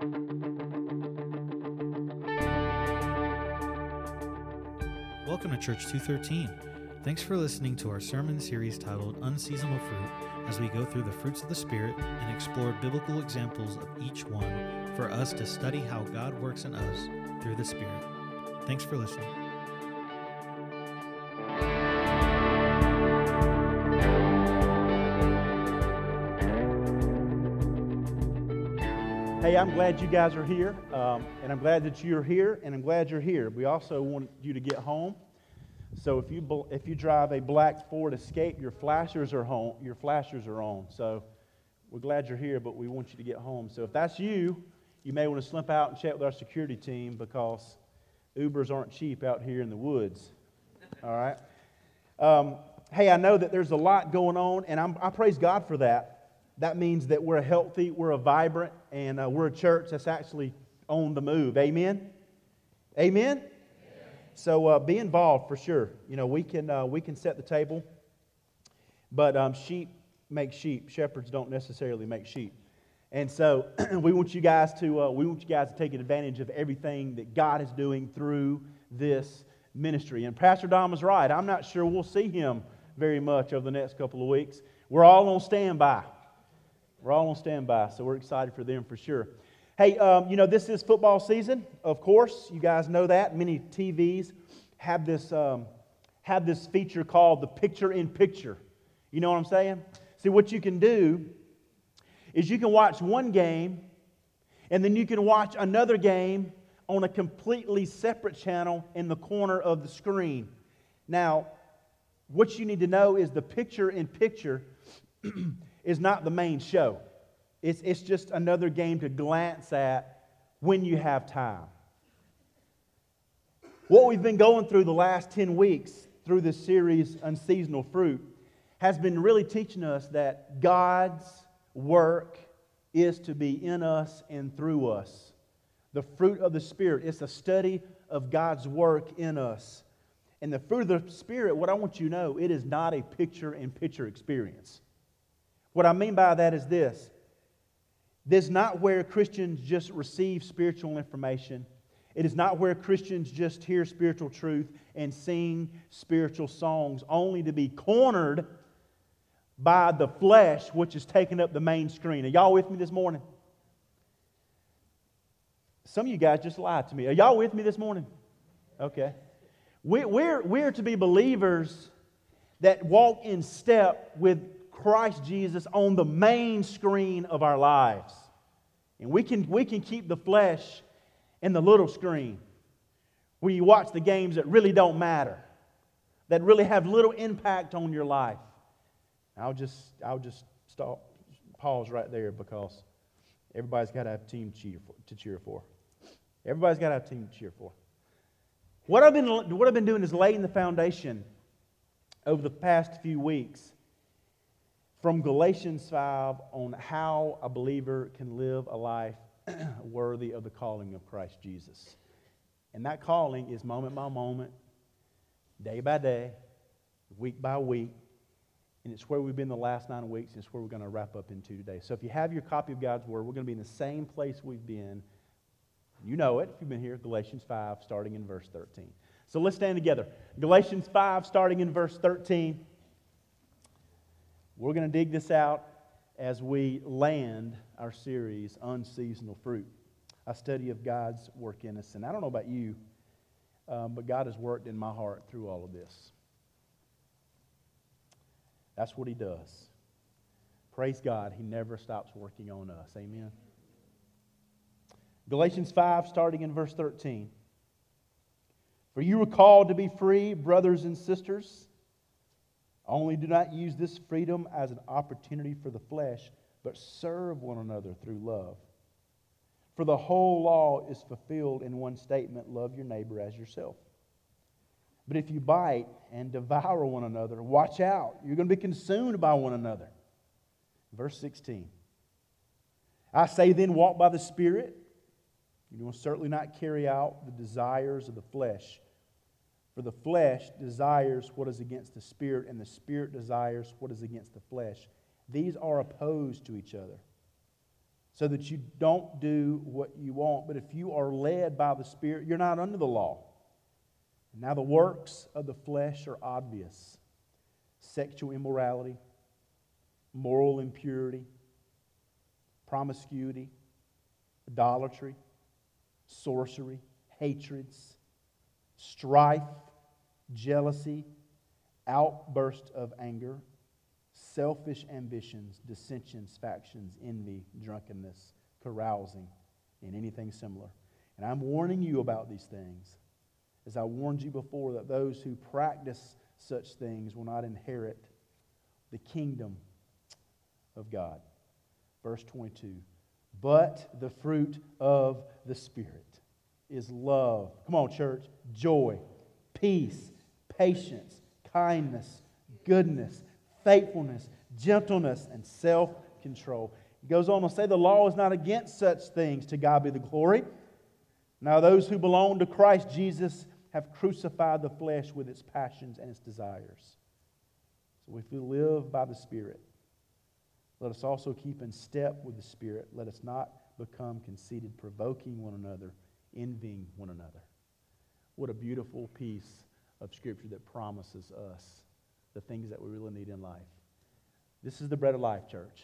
Welcome to Church 213. Thanks for listening to our sermon series titled Unseasonal Fruit as we go through the fruits of the Spirit and explore biblical examples of each one for us to study how God works in us through the Spirit. Thanks for listening. Hey, I'm glad you guys are here, um, and I'm glad that you're here, and I'm glad you're here. We also want you to get home. So if you if you drive a black Ford Escape, your flashers are home. Your flashers are on. So we're glad you're here, but we want you to get home. So if that's you, you may want to slip out and chat with our security team because Ubers aren't cheap out here in the woods. All right. Um, hey, I know that there's a lot going on, and I'm, I praise God for that. That means that we're healthy, we're a vibrant, and uh, we're a church that's actually on the move. Amen? Amen? So uh, be involved for sure. You know, we can, uh, we can set the table, but um, sheep make sheep. Shepherds don't necessarily make sheep. And so we want you guys to uh, we want you guys to take advantage of everything that God is doing through this ministry. And Pastor Dom is right. I'm not sure we'll see him very much over the next couple of weeks. We're all on standby. We're all on standby, so we're excited for them for sure. Hey, um, you know, this is football season, of course. You guys know that. Many TVs have this, um, have this feature called the picture in picture. You know what I'm saying? See, what you can do is you can watch one game, and then you can watch another game on a completely separate channel in the corner of the screen. Now, what you need to know is the picture in picture is not the main show. It's, it's just another game to glance at when you have time. What we've been going through the last 10 weeks through this series, Unseasonal Fruit, has been really teaching us that God's work is to be in us and through us. The fruit of the Spirit, it's a study of God's work in us. And the fruit of the Spirit, what I want you to know, it is not a picture in picture experience. What I mean by that is this this is not where Christians just receive spiritual information. It is not where Christians just hear spiritual truth and sing spiritual songs, only to be cornered by the flesh, which is taking up the main screen. Are y'all with me this morning? Some of you guys just lied to me. Are y'all with me this morning? Okay. We, we're, we're to be believers that walk in step with Christ Jesus on the main screen of our lives. And we can, we can keep the flesh in the little screen where you watch the games that really don't matter, that really have little impact on your life. I'll just, I'll just stop, pause right there because everybody's got to have a team cheer for. To cheer for. Everybody's got to have a team to cheer for. What I've, been, what I've been doing is laying the foundation over the past few weeks from Galatians 5 on how a believer can live a life worthy of the calling of Christ Jesus. And that calling is moment by moment, day by day, week by week. And it's where we've been the last nine weeks, and it's where we're going to wrap up into today. So if you have your copy of God's Word, we're going to be in the same place we've been. You know it if you've been here, Galatians 5, starting in verse 13. So let's stand together. Galatians 5, starting in verse 13. We're going to dig this out as we land our series, Unseasonal Fruit, a study of God's work in us. And I don't know about you, um, but God has worked in my heart through all of this. That's what He does. Praise God, He never stops working on us. Amen. Galatians 5, starting in verse 13. For you were called to be free, brothers and sisters. Only do not use this freedom as an opportunity for the flesh, but serve one another through love. For the whole law is fulfilled in one statement love your neighbor as yourself. But if you bite and devour one another, watch out. You're going to be consumed by one another. Verse 16. I say then, walk by the Spirit. You will certainly not carry out the desires of the flesh. For the flesh desires what is against the spirit, and the spirit desires what is against the flesh. These are opposed to each other, so that you don't do what you want. But if you are led by the Spirit, you're not under the law. Now, the works of the flesh are obvious sexual immorality, moral impurity, promiscuity, idolatry, sorcery, hatreds, strife, jealousy, outburst of anger, selfish ambitions, dissensions, factions, envy, drunkenness, carousing, and anything similar. And I'm warning you about these things, as I warned you before, that those who practice such things will not inherit the kingdom of God. Verse 22 But the fruit of the Spirit is love. Come on, church. Joy, peace, patience, kindness, goodness, faithfulness, gentleness, and self control. He goes on to say, The law is not against such things. To God be the glory. Now, those who belong to Christ Jesus have crucified the flesh with its passions and its desires. So, if we live by the Spirit, let us also keep in step with the Spirit. Let us not become conceited, provoking one another, envying one another. What a beautiful piece of Scripture that promises us the things that we really need in life. This is the bread of life, church.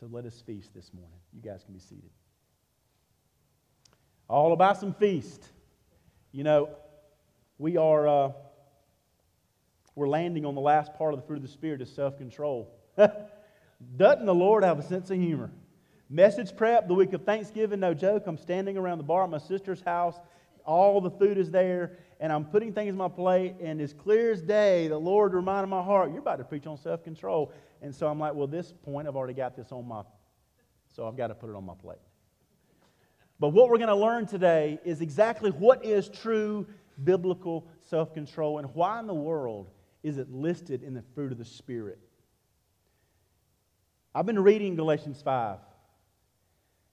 So let us feast this morning. You guys can be seated. All about some feast. You know, we are uh, we're landing on the last part of the fruit of the spirit is self-control. Doesn't the Lord have a sense of humor? Message prep the week of Thanksgiving, no joke. I'm standing around the bar at my sister's house. All the food is there, and I'm putting things in my plate, and as clear as day, the Lord reminded my heart, You're about to preach on self control. And so I'm like, Well, this point, I've already got this on my, so I've got to put it on my plate. But what we're going to learn today is exactly what is true biblical self control and why in the world is it listed in the fruit of the Spirit. I've been reading Galatians 5.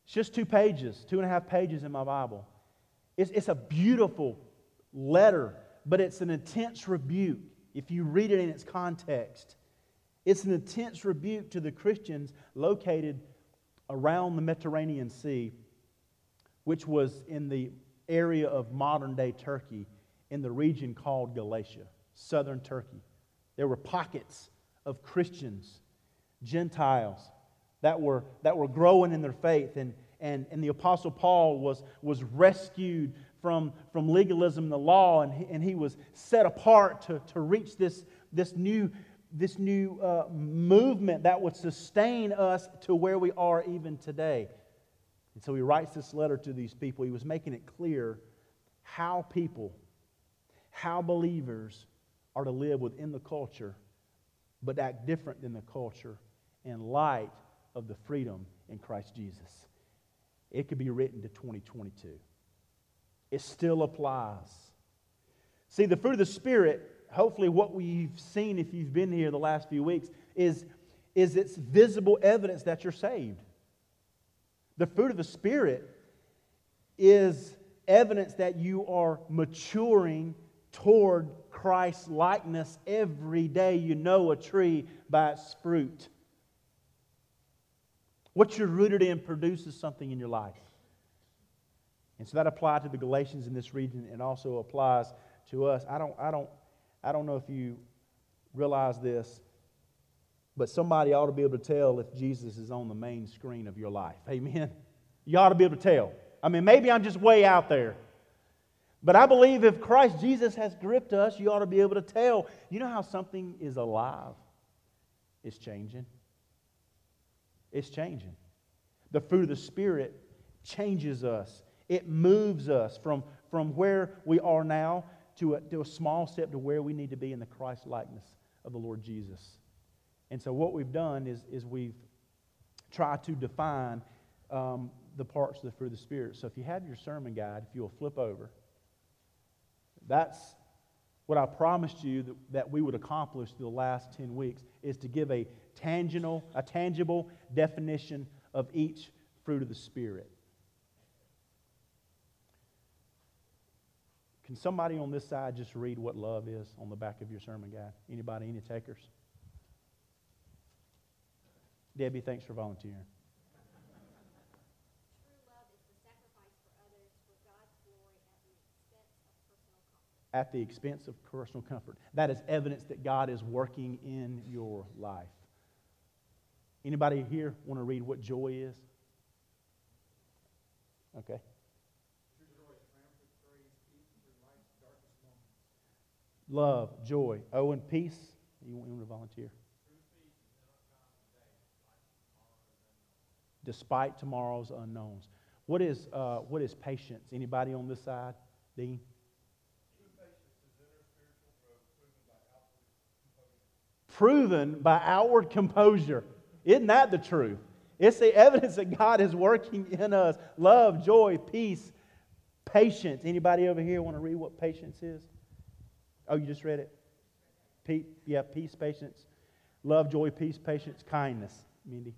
It's just two pages, two and a half pages in my Bible. It's, it's a beautiful letter, but it's an intense rebuke if you read it in its context. It's an intense rebuke to the Christians located around the Mediterranean Sea, which was in the area of modern day Turkey in the region called Galatia, southern Turkey. There were pockets of Christians, Gentiles, that were, that were growing in their faith. And, and, and the Apostle Paul was, was rescued from, from legalism the law, and he, and he was set apart to, to reach this, this new, this new uh, movement that would sustain us to where we are even today. And so he writes this letter to these people. He was making it clear how people, how believers are to live within the culture, but act different than the culture in light of the freedom in Christ Jesus. It could be written to 2022 it still applies. See, the fruit of the Spirit, hopefully, what we've seen if you've been here the last few weeks, is, is its visible evidence that you're saved. The fruit of the Spirit is evidence that you are maturing toward Christ's likeness every day. You know a tree by its fruit. What you're rooted in produces something in your life. And so that applied to the Galatians in this region and also applies to us. I don't, I don't, I don't know if you realize this, but somebody ought to be able to tell if Jesus is on the main screen of your life. Amen. You ought to be able to tell. I mean, maybe I'm just way out there. But I believe if Christ Jesus has gripped us, you ought to be able to tell. You know how something is alive? It's changing. It's changing. The fruit of the Spirit changes us it moves us from, from where we are now to a, to a small step to where we need to be in the Christ likeness of the Lord Jesus. And so, what we've done is, is we've tried to define um, the parts of the fruit of the Spirit. So, if you have your sermon guide, if you'll flip over, that's what I promised you that, that we would accomplish through the last 10 weeks is to give a tangible, a tangible definition of each fruit of the Spirit. Can somebody on this side just read what love is on the back of your sermon guide? Anybody, any takers? Debbie, thanks for volunteering. at the expense of personal comfort. That is evidence that God is working in your life. Anybody here want to read what joy is? Okay. Love, joy. Oh, and peace. You want, to volunteer? Despite tomorrow's unknowns. What is, uh, what is patience? Anybody on this side? Dean? Proven by outward composure. Isn't that the truth? It's the evidence that God is working in us. Love, joy, peace, patience. Anybody over here want to read what patience is? Oh, you just read it? Pe- yeah, peace, patience, love, joy, peace, patience, kindness. Mindy.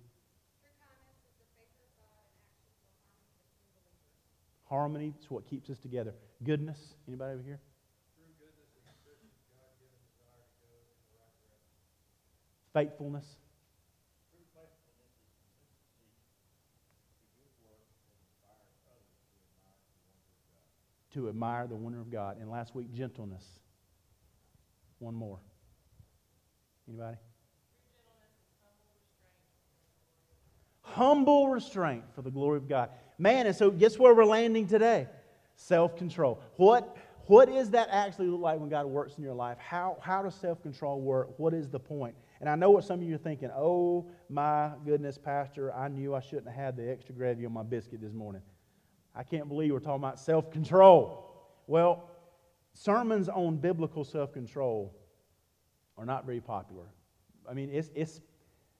Harmony is what keeps us together. Goodness. Anybody over here? Faithfulness. To admire the wonder of God. And last week, gentleness. One more. Anybody? Humble restraint for the glory of God. Man, and so guess where we're landing today? Self control. What, what is that actually look like when God works in your life? How, how does self control work? What is the point? And I know what some of you are thinking. Oh, my goodness, Pastor, I knew I shouldn't have had the extra gravy on my biscuit this morning. I can't believe we're talking about self control. Well, sermons on biblical self control are not very popular. I mean, it's, it's,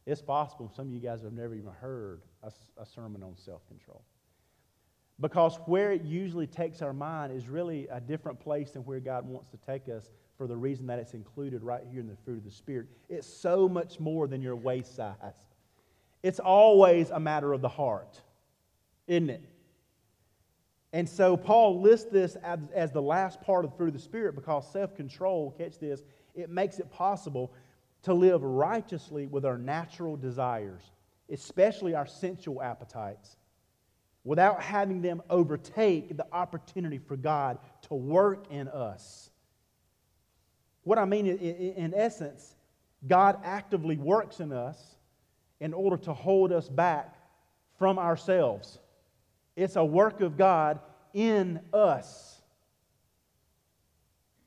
it's possible some of you guys have never even heard a, a sermon on self control. Because where it usually takes our mind is really a different place than where God wants to take us for the reason that it's included right here in the fruit of the Spirit. It's so much more than your waist size. It's always a matter of the heart, isn't it? And so Paul lists this as, as the last part of of the Spirit because self control, catch this, it makes it possible to live righteously with our natural desires, especially our sensual appetites, without having them overtake the opportunity for God to work in us. What I mean, in essence, God actively works in us in order to hold us back from ourselves. It's a work of God in us.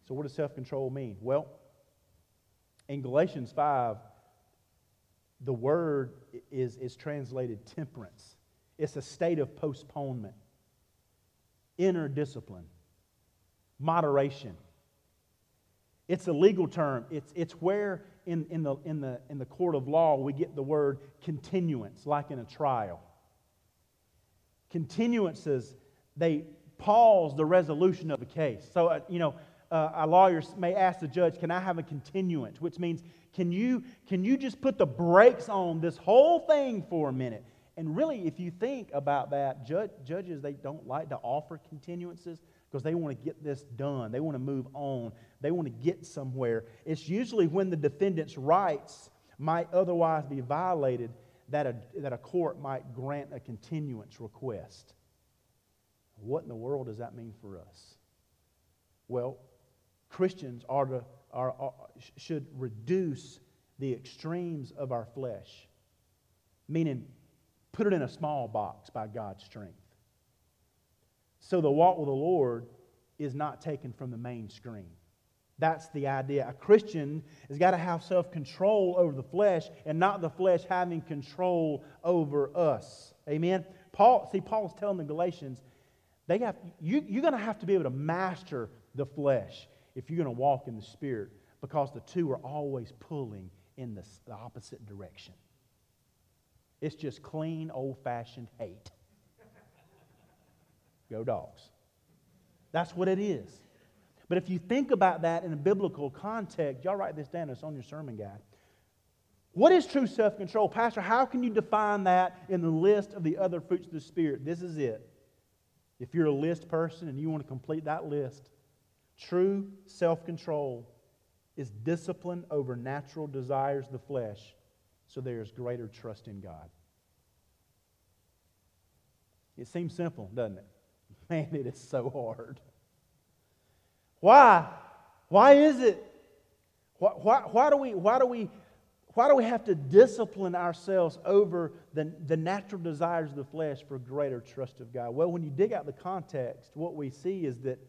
So, what does self control mean? Well, in Galatians 5, the word is, is translated temperance. It's a state of postponement, inner discipline, moderation. It's a legal term. It's, it's where in, in, the, in, the, in the court of law we get the word continuance, like in a trial. Continuances, they pause the resolution of a case. So, uh, you know, uh, a lawyer may ask the judge, Can I have a continuance? Which means, can you, can you just put the brakes on this whole thing for a minute? And really, if you think about that, judge, judges, they don't like to offer continuances because they want to get this done. They want to move on. They want to get somewhere. It's usually when the defendant's rights might otherwise be violated that a, that a court might grant a continuance request. What in the world does that mean for us? Well, Christians are to, are, are, should reduce the extremes of our flesh, meaning put it in a small box by God's strength. So the walk with the Lord is not taken from the main screen. That's the idea. A Christian has got to have self control over the flesh and not the flesh having control over us. Amen? Paul, see, Paul's telling the Galatians, they have, you, you're going to have to be able to master the flesh if you're going to walk in the Spirit because the two are always pulling in the, the opposite direction. It's just clean, old fashioned hate. Go dogs. That's what it is. But if you think about that in a biblical context, y'all write this down, it's on your sermon guide. What is true self control? Pastor, how can you define that in the list of the other fruits of the Spirit? This is it. If you're a list person and you want to complete that list, True self control is discipline over natural desires of the flesh, so there is greater trust in God. It seems simple, doesn't it? Man, it is so hard. Why? Why is it? Why, why, why, do we, why, do we, why do we have to discipline ourselves over the, the natural desires of the flesh for greater trust of God? Well, when you dig out the context, what we see is that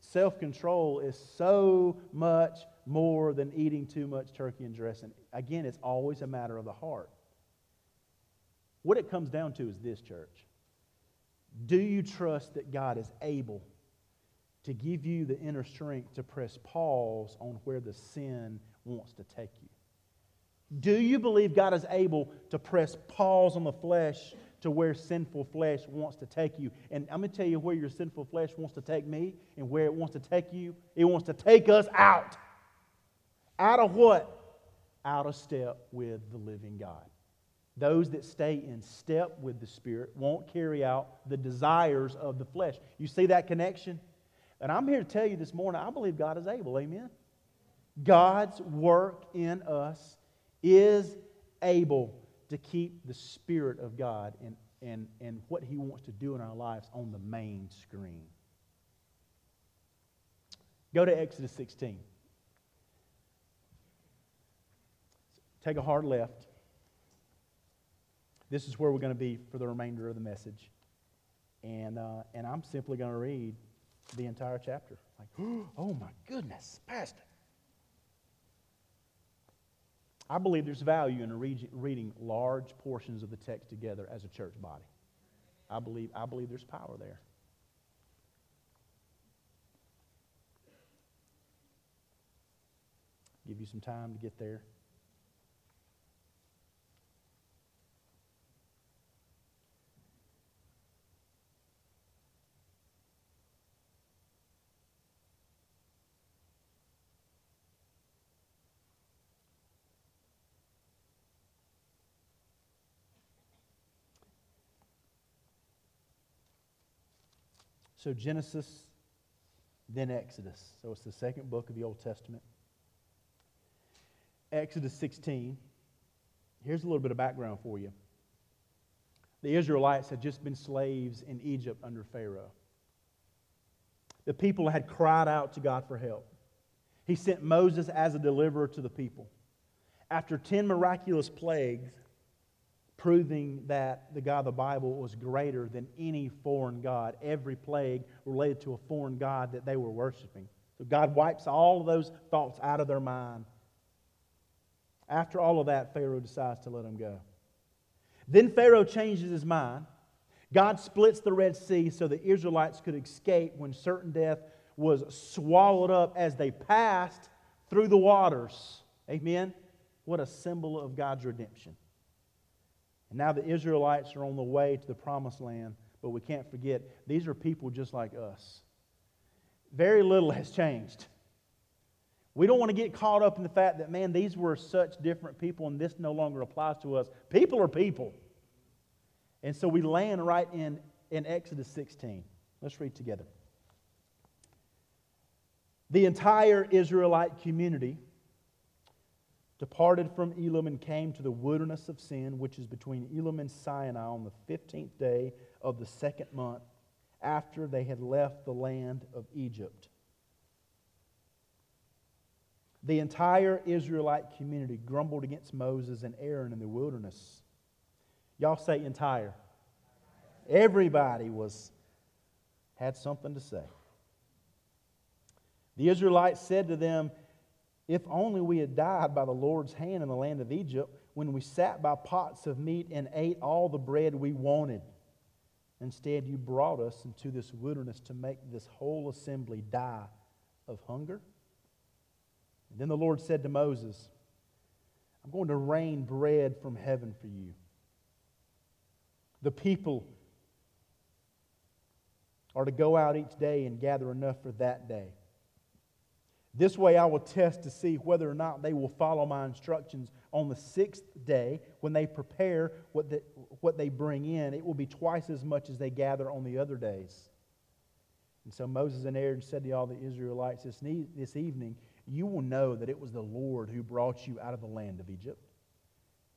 self control is so much more than eating too much turkey and dressing. Again, it's always a matter of the heart. What it comes down to is this, church. Do you trust that God is able to give you the inner strength to press pause on where the sin wants to take you? Do you believe God is able to press pause on the flesh to where sinful flesh wants to take you? And I'm going to tell you where your sinful flesh wants to take me and where it wants to take you. It wants to take us out. Out of what? Out of step with the living God. Those that stay in step with the Spirit won't carry out the desires of the flesh. You see that connection? And I'm here to tell you this morning, I believe God is able. Amen? God's work in us is able to keep the Spirit of God and, and, and what He wants to do in our lives on the main screen. Go to Exodus 16. Take a hard left. This is where we're going to be for the remainder of the message. And, uh, and I'm simply going to read the entire chapter. Like, oh my goodness, Pastor. I believe there's value in reading large portions of the text together as a church body. I believe, I believe there's power there. Give you some time to get there. So Genesis, then Exodus. So it's the second book of the Old Testament. Exodus 16. Here's a little bit of background for you. The Israelites had just been slaves in Egypt under Pharaoh. The people had cried out to God for help. He sent Moses as a deliverer to the people. After 10 miraculous plagues, proving that the God of the Bible was greater than any foreign God. Every plague related to a foreign God that they were worshiping. So God wipes all of those thoughts out of their mind. After all of that, Pharaoh decides to let them go. Then Pharaoh changes his mind. God splits the Red Sea so the Israelites could escape when certain death was swallowed up as they passed through the waters. Amen? What a symbol of God's redemption. Now the Israelites are on the way to the promised land, but we can't forget these are people just like us. Very little has changed. We don't want to get caught up in the fact that, man, these were such different people and this no longer applies to us. People are people. And so we land right in, in Exodus 16. Let's read together. The entire Israelite community departed from Elim and came to the wilderness of Sin, which is between Elim and Sinai, on the 15th day of the second month after they had left the land of Egypt. The entire Israelite community grumbled against Moses and Aaron in the wilderness. Y'all say entire. Everybody was had something to say. The Israelites said to them, if only we had died by the Lord's hand in the land of Egypt when we sat by pots of meat and ate all the bread we wanted. Instead, you brought us into this wilderness to make this whole assembly die of hunger. And then the Lord said to Moses, I'm going to rain bread from heaven for you. The people are to go out each day and gather enough for that day. This way I will test to see whether or not they will follow my instructions on the sixth day when they prepare what, the, what they bring in. It will be twice as much as they gather on the other days. And so Moses and Aaron said to all the Israelites this, this evening, You will know that it was the Lord who brought you out of the land of Egypt.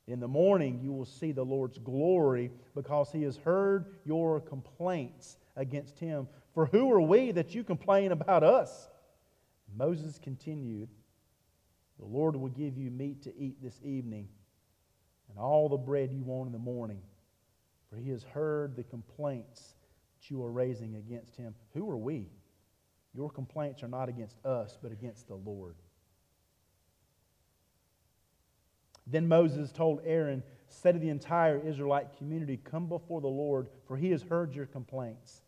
In the morning you will see the Lord's glory because he has heard your complaints against him. For who are we that you complain about us? Moses continued, The Lord will give you meat to eat this evening and all the bread you want in the morning, for he has heard the complaints that you are raising against him. Who are we? Your complaints are not against us, but against the Lord. Then Moses told Aaron, Say to the entire Israelite community, Come before the Lord, for he has heard your complaints.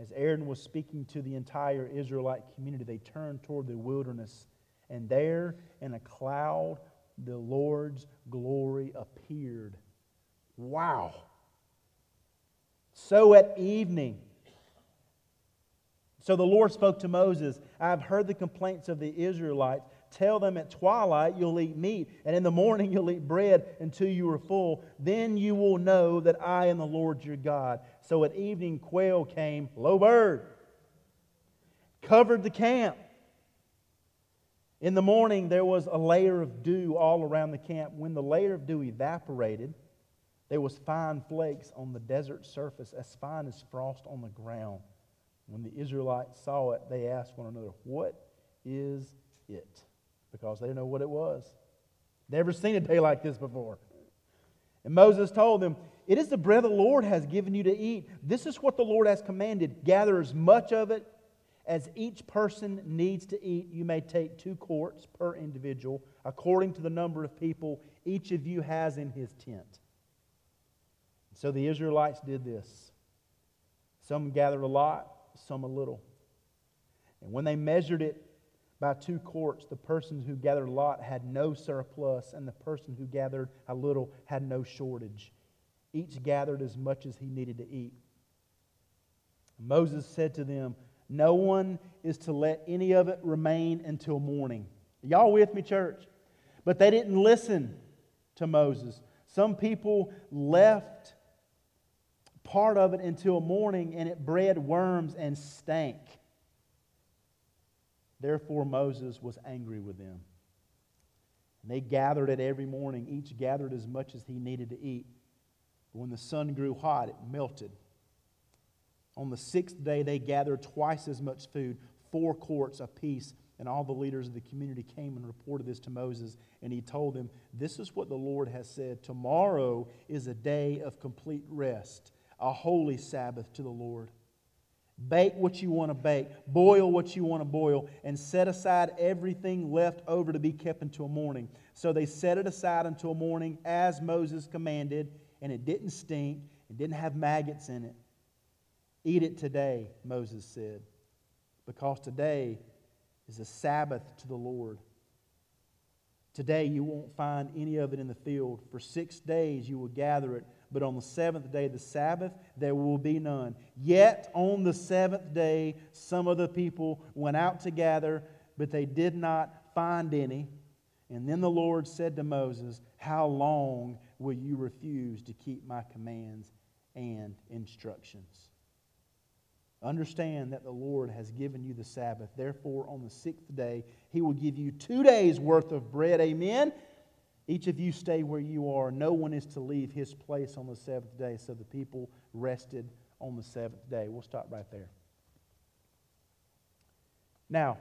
As Aaron was speaking to the entire Israelite community, they turned toward the wilderness, and there in a cloud the Lord's glory appeared. Wow. So at evening, so the Lord spoke to Moses I have heard the complaints of the Israelites. Tell them at twilight you'll eat meat, and in the morning you'll eat bread until you are full. Then you will know that I am the Lord your God. So at evening, quail came, low bird, covered the camp. In the morning, there was a layer of dew all around the camp. When the layer of dew evaporated, there was fine flakes on the desert surface, as fine as frost on the ground. When the Israelites saw it, they asked one another, What is it? Because they didn't know what it was. Never seen a day like this before. And Moses told them, It is the bread the Lord has given you to eat. This is what the Lord has commanded. Gather as much of it as each person needs to eat. You may take two quarts per individual, according to the number of people each of you has in his tent. So the Israelites did this. Some gathered a lot, some a little. And when they measured it by two quarts, the person who gathered a lot had no surplus, and the person who gathered a little had no shortage. Each gathered as much as he needed to eat. Moses said to them, No one is to let any of it remain until morning. Y'all with me, church? But they didn't listen to Moses. Some people left part of it until morning, and it bred worms and stank. Therefore, Moses was angry with them. And they gathered it every morning. Each gathered as much as he needed to eat. When the sun grew hot, it melted. On the sixth day, they gathered twice as much food, four quarts apiece. And all the leaders of the community came and reported this to Moses. And he told them, This is what the Lord has said. Tomorrow is a day of complete rest a holy Sabbath to the Lord. Bake what you want to bake, boil what you want to boil, and set aside everything left over to be kept until morning. So they set it aside until morning as Moses commanded, and it didn't stink, it didn't have maggots in it. Eat it today, Moses said, because today is a Sabbath to the Lord. Today you won't find any of it in the field. For six days you will gather it but on the seventh day, the Sabbath, there will be none. Yet on the seventh day, some of the people went out to gather, but they did not find any. And then the Lord said to Moses, How long will you refuse to keep my commands and instructions? Understand that the Lord has given you the Sabbath. Therefore, on the sixth day, he will give you two days' worth of bread. Amen. Each of you stay where you are. No one is to leave his place on the seventh day. So the people rested on the seventh day. We'll stop right there. Now,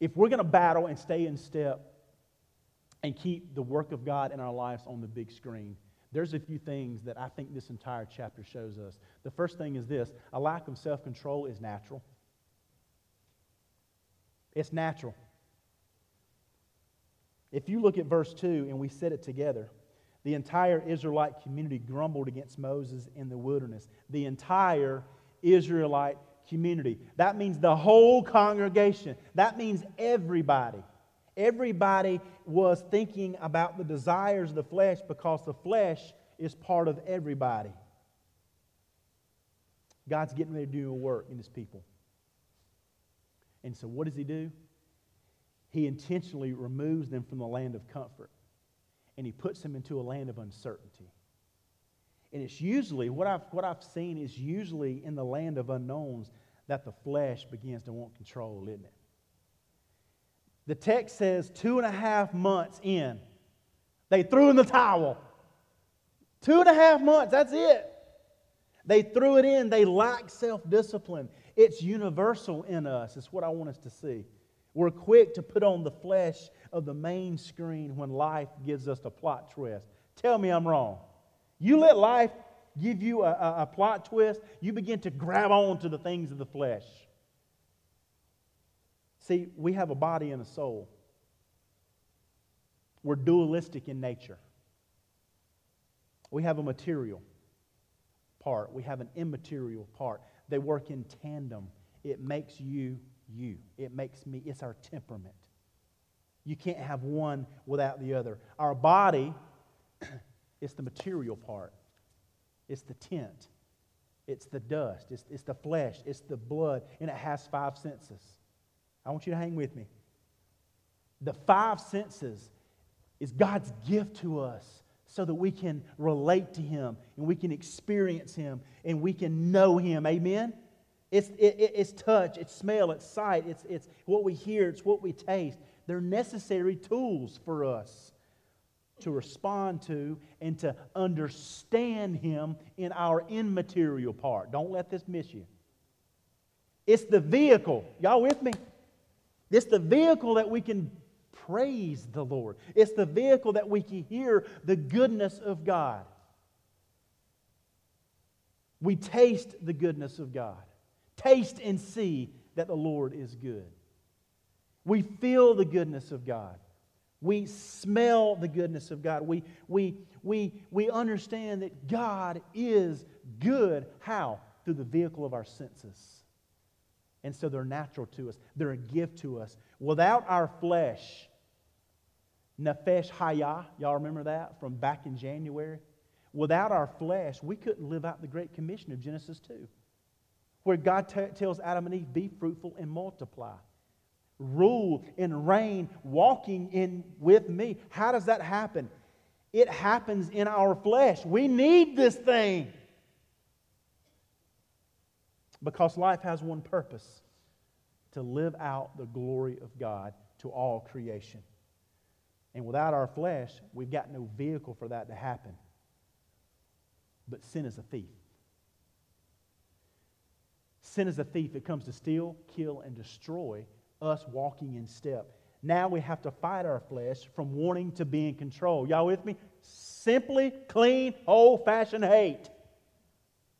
if we're going to battle and stay in step and keep the work of God in our lives on the big screen, there's a few things that I think this entire chapter shows us. The first thing is this a lack of self control is natural. It's natural. If you look at verse 2 and we set it together, the entire Israelite community grumbled against Moses in the wilderness. The entire Israelite community. That means the whole congregation. That means everybody. Everybody was thinking about the desires of the flesh because the flesh is part of everybody. God's getting ready to do a work in his people. And so, what does he do? He intentionally removes them from the land of comfort and he puts them into a land of uncertainty. And it's usually, what I've, what I've seen is usually in the land of unknowns that the flesh begins to want control, isn't it? The text says two and a half months in, they threw in the towel. Two and a half months, that's it. They threw it in. They lack self discipline. It's universal in us. It's what I want us to see. We're quick to put on the flesh of the main screen when life gives us a plot twist. Tell me I'm wrong. You let life give you a, a, a plot twist, you begin to grab on to the things of the flesh. See, we have a body and a soul. We're dualistic in nature. We have a material part, we have an immaterial part. They work in tandem. It makes you you. It makes me, it's our temperament. You can't have one without the other. Our body is the material part, it's the tent, it's the dust, it's, it's the flesh, it's the blood, and it has five senses. I want you to hang with me. The five senses is God's gift to us so that we can relate to Him and we can experience Him and we can know Him. Amen? It's, it, it's touch, it's smell, it's sight, it's, it's what we hear, it's what we taste. They're necessary tools for us to respond to and to understand Him in our immaterial part. Don't let this miss you. It's the vehicle. Y'all with me? It's the vehicle that we can praise the Lord. It's the vehicle that we can hear the goodness of God. We taste the goodness of God. Taste and see that the Lord is good. We feel the goodness of God. We smell the goodness of God. We, we, we, we understand that God is good. How? Through the vehicle of our senses. And so they're natural to us, they're a gift to us. Without our flesh, Nefesh Hayah, y'all remember that from back in January? Without our flesh, we couldn't live out the Great Commission of Genesis 2, where God t- tells Adam and Eve, Be fruitful and multiply. Rule and reign, walking in with me. How does that happen? It happens in our flesh. We need this thing. Because life has one purpose to live out the glory of God to all creation. And without our flesh, we've got no vehicle for that to happen. But sin is a thief. Sin is a thief. It comes to steal, kill, and destroy us walking in step. Now we have to fight our flesh from wanting to be in control. Y'all with me? Simply, clean, old fashioned hate.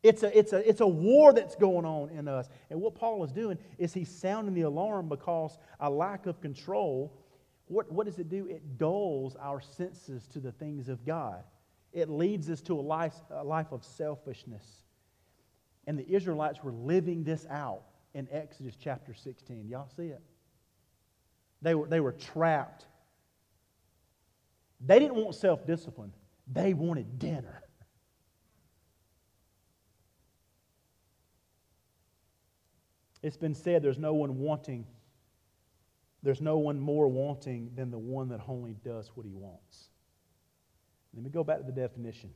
It's a, it's, a, it's a war that's going on in us. And what Paul is doing is he's sounding the alarm because a lack of control what, what does it do? It dulls our senses to the things of God. It leads us to a life, a life of selfishness. And the Israelites were living this out in Exodus chapter 16. Y'all see it? They were, they were trapped. They didn't want self discipline, they wanted dinner. It's been said there's no one wanting there's no one more wanting than the one that only does what he wants. Let me go back to the definition.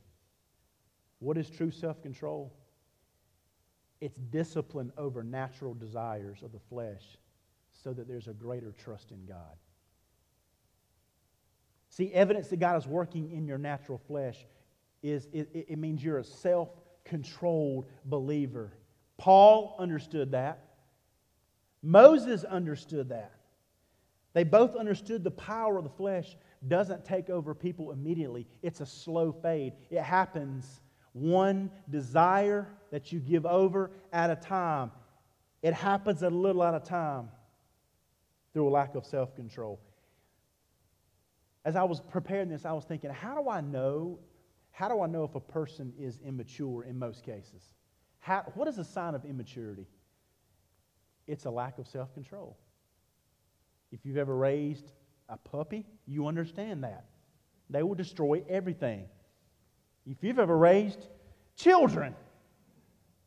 What is true self control? It's discipline over natural desires of the flesh so that there's a greater trust in God. See, evidence that God is working in your natural flesh is it, it means you're a self controlled believer. Paul understood that. Moses understood that. They both understood the power of the flesh doesn't take over people immediately, it's a slow fade. It happens one desire that you give over at a time. It happens a little at a time through a lack of self control. As I was preparing this, I was thinking, how do I know? How do I know if a person is immature in most cases? How, what is a sign of immaturity? It's a lack of self control. If you've ever raised a puppy, you understand that. They will destroy everything. If you've ever raised children,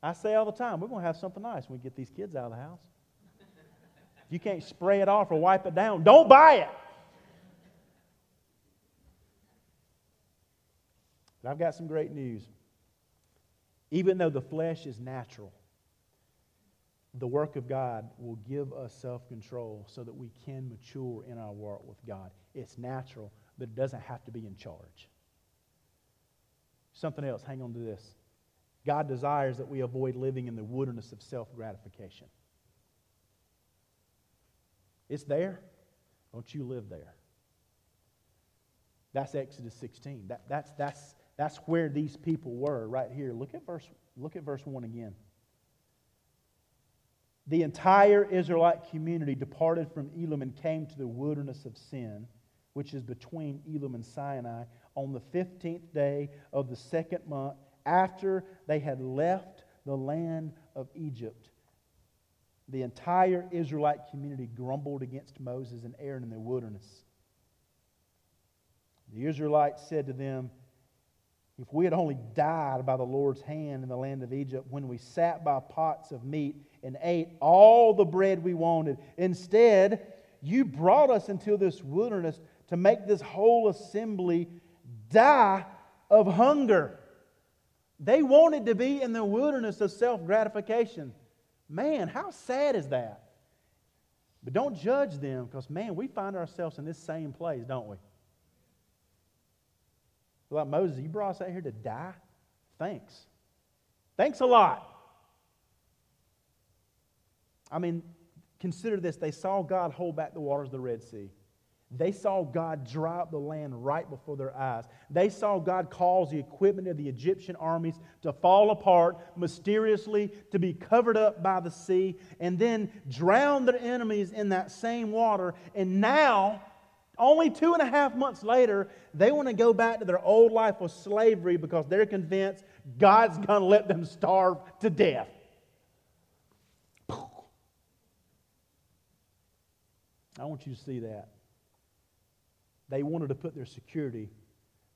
I say all the time, we're going to have something nice when we get these kids out of the house. You can't spray it off or wipe it down, don't buy it. But I've got some great news. Even though the flesh is natural, the work of God will give us self control so that we can mature in our walk with God. It's natural, but it doesn't have to be in charge. Something else, hang on to this. God desires that we avoid living in the wilderness of self gratification. It's there. Don't you live there? That's Exodus 16. That, that's, that's, that's where these people were right here. Look at verse, look at verse 1 again. The entire Israelite community departed from Elim and came to the wilderness of Sin, which is between Elim and Sinai, on the 15th day of the second month after they had left the land of Egypt. The entire Israelite community grumbled against Moses and Aaron in the wilderness. The Israelites said to them, If we had only died by the Lord's hand in the land of Egypt when we sat by pots of meat and ate all the bread we wanted, instead, you brought us into this wilderness to make this whole assembly die of hunger. They wanted to be in the wilderness of self gratification. Man, how sad is that? But don't judge them because, man, we find ourselves in this same place, don't we? Like Moses, you brought us out here to die? Thanks. Thanks a lot. I mean, consider this. They saw God hold back the waters of the Red Sea. They saw God dry up the land right before their eyes. They saw God cause the equipment of the Egyptian armies to fall apart mysteriously, to be covered up by the sea, and then drown their enemies in that same water. And now, only two and a half months later, they want to go back to their old life of slavery because they're convinced God's going to let them starve to death. I want you to see that. They wanted to put their security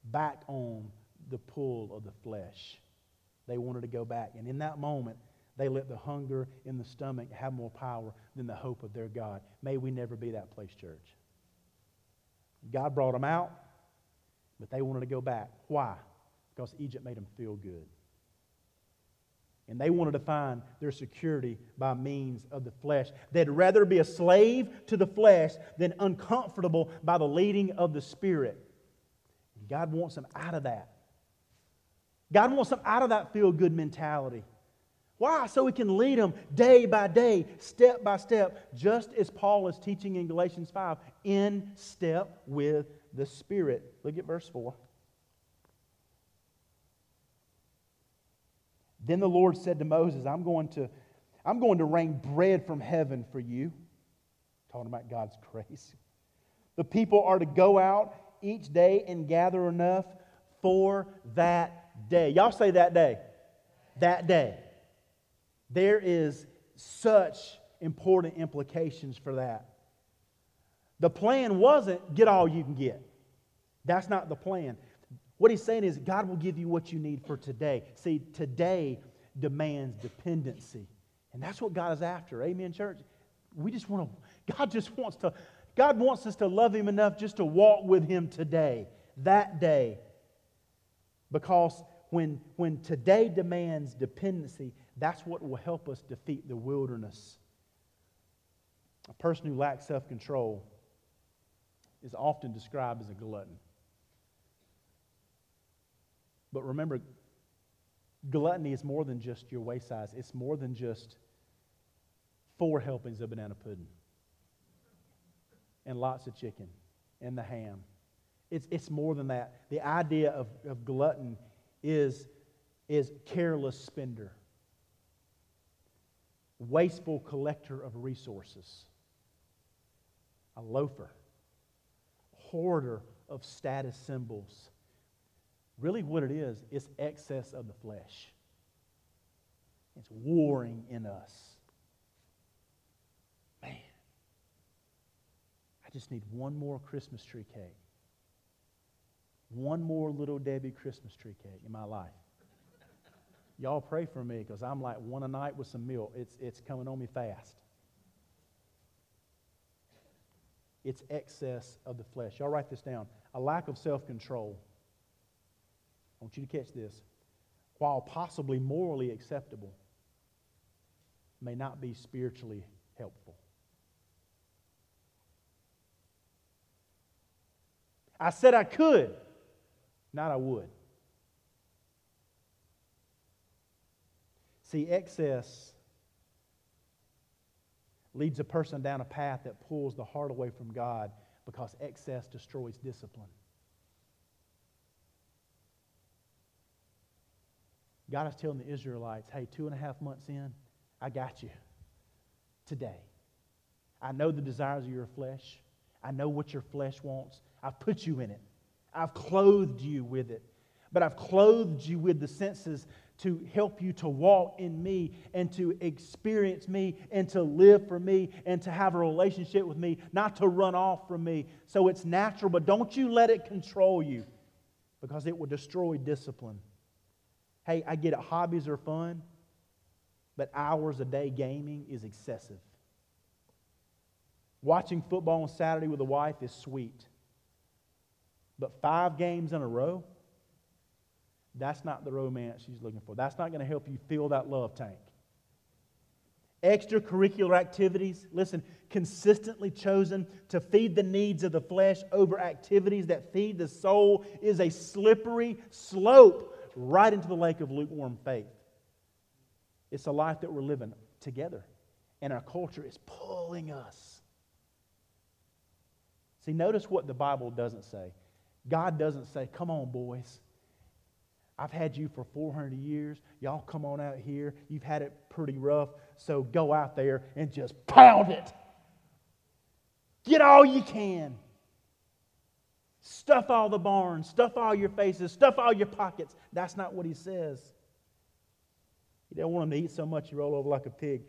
back on the pull of the flesh. They wanted to go back. And in that moment, they let the hunger in the stomach have more power than the hope of their God. May we never be that place, church. God brought them out, but they wanted to go back. Why? Because Egypt made them feel good. And they wanted to find their security by means of the flesh. They'd rather be a slave to the flesh than uncomfortable by the leading of the Spirit. God wants them out of that. God wants them out of that feel good mentality. Why? So He can lead them day by day, step by step, just as Paul is teaching in Galatians 5, in step with the Spirit. Look at verse 4. Then the Lord said to Moses, I'm going to, I'm going to rain bread from heaven for you. Talking about God's grace. The people are to go out each day and gather enough for that day. Y'all say that day. That day. There is such important implications for that. The plan wasn't get all you can get. That's not the plan. What he's saying is, God will give you what you need for today. See, today demands dependency. And that's what God is after. Amen, church? We just want to, God just wants to, God wants us to love Him enough just to walk with Him today, that day. Because when, when today demands dependency, that's what will help us defeat the wilderness. A person who lacks self control is often described as a glutton. But remember, gluttony is more than just your waist size, it's more than just four helpings of banana pudding and lots of chicken and the ham. It's, it's more than that. The idea of, of glutton is, is careless spender, wasteful collector of resources, a loafer, hoarder of status symbols Really, what it is, it's excess of the flesh. It's warring in us. Man, I just need one more Christmas tree cake. One more little Debbie Christmas tree cake in my life. Y'all pray for me because I'm like one a night with some milk. It's, it's coming on me fast. It's excess of the flesh. Y'all write this down. A lack of self control I want you to catch this. While possibly morally acceptable, may not be spiritually helpful. I said I could, not I would. See, excess leads a person down a path that pulls the heart away from God because excess destroys discipline. God is telling the Israelites, hey, two and a half months in, I got you today. I know the desires of your flesh. I know what your flesh wants. I've put you in it. I've clothed you with it. But I've clothed you with the senses to help you to walk in me and to experience me and to live for me and to have a relationship with me, not to run off from me. So it's natural, but don't you let it control you because it will destroy discipline. Hey, I get it, hobbies are fun, but hours a day gaming is excessive. Watching football on Saturday with a wife is sweet. But five games in a row, that's not the romance she's looking for. That's not going to help you fill that love tank. Extracurricular activities, listen, consistently chosen to feed the needs of the flesh over activities that feed the soul is a slippery slope right into the lake of lukewarm faith. It's a life that we're living together, and our culture is pulling us. See, notice what the Bible doesn't say. God doesn't say, Come on, boys. I've had you for 400 years. Y'all come on out here. You've had it pretty rough, so go out there and just pound it. Get all you can. Stuff all the barns, stuff all your faces, stuff all your pockets. That's not what he says. He didn't want them to eat so much you roll over like a pig.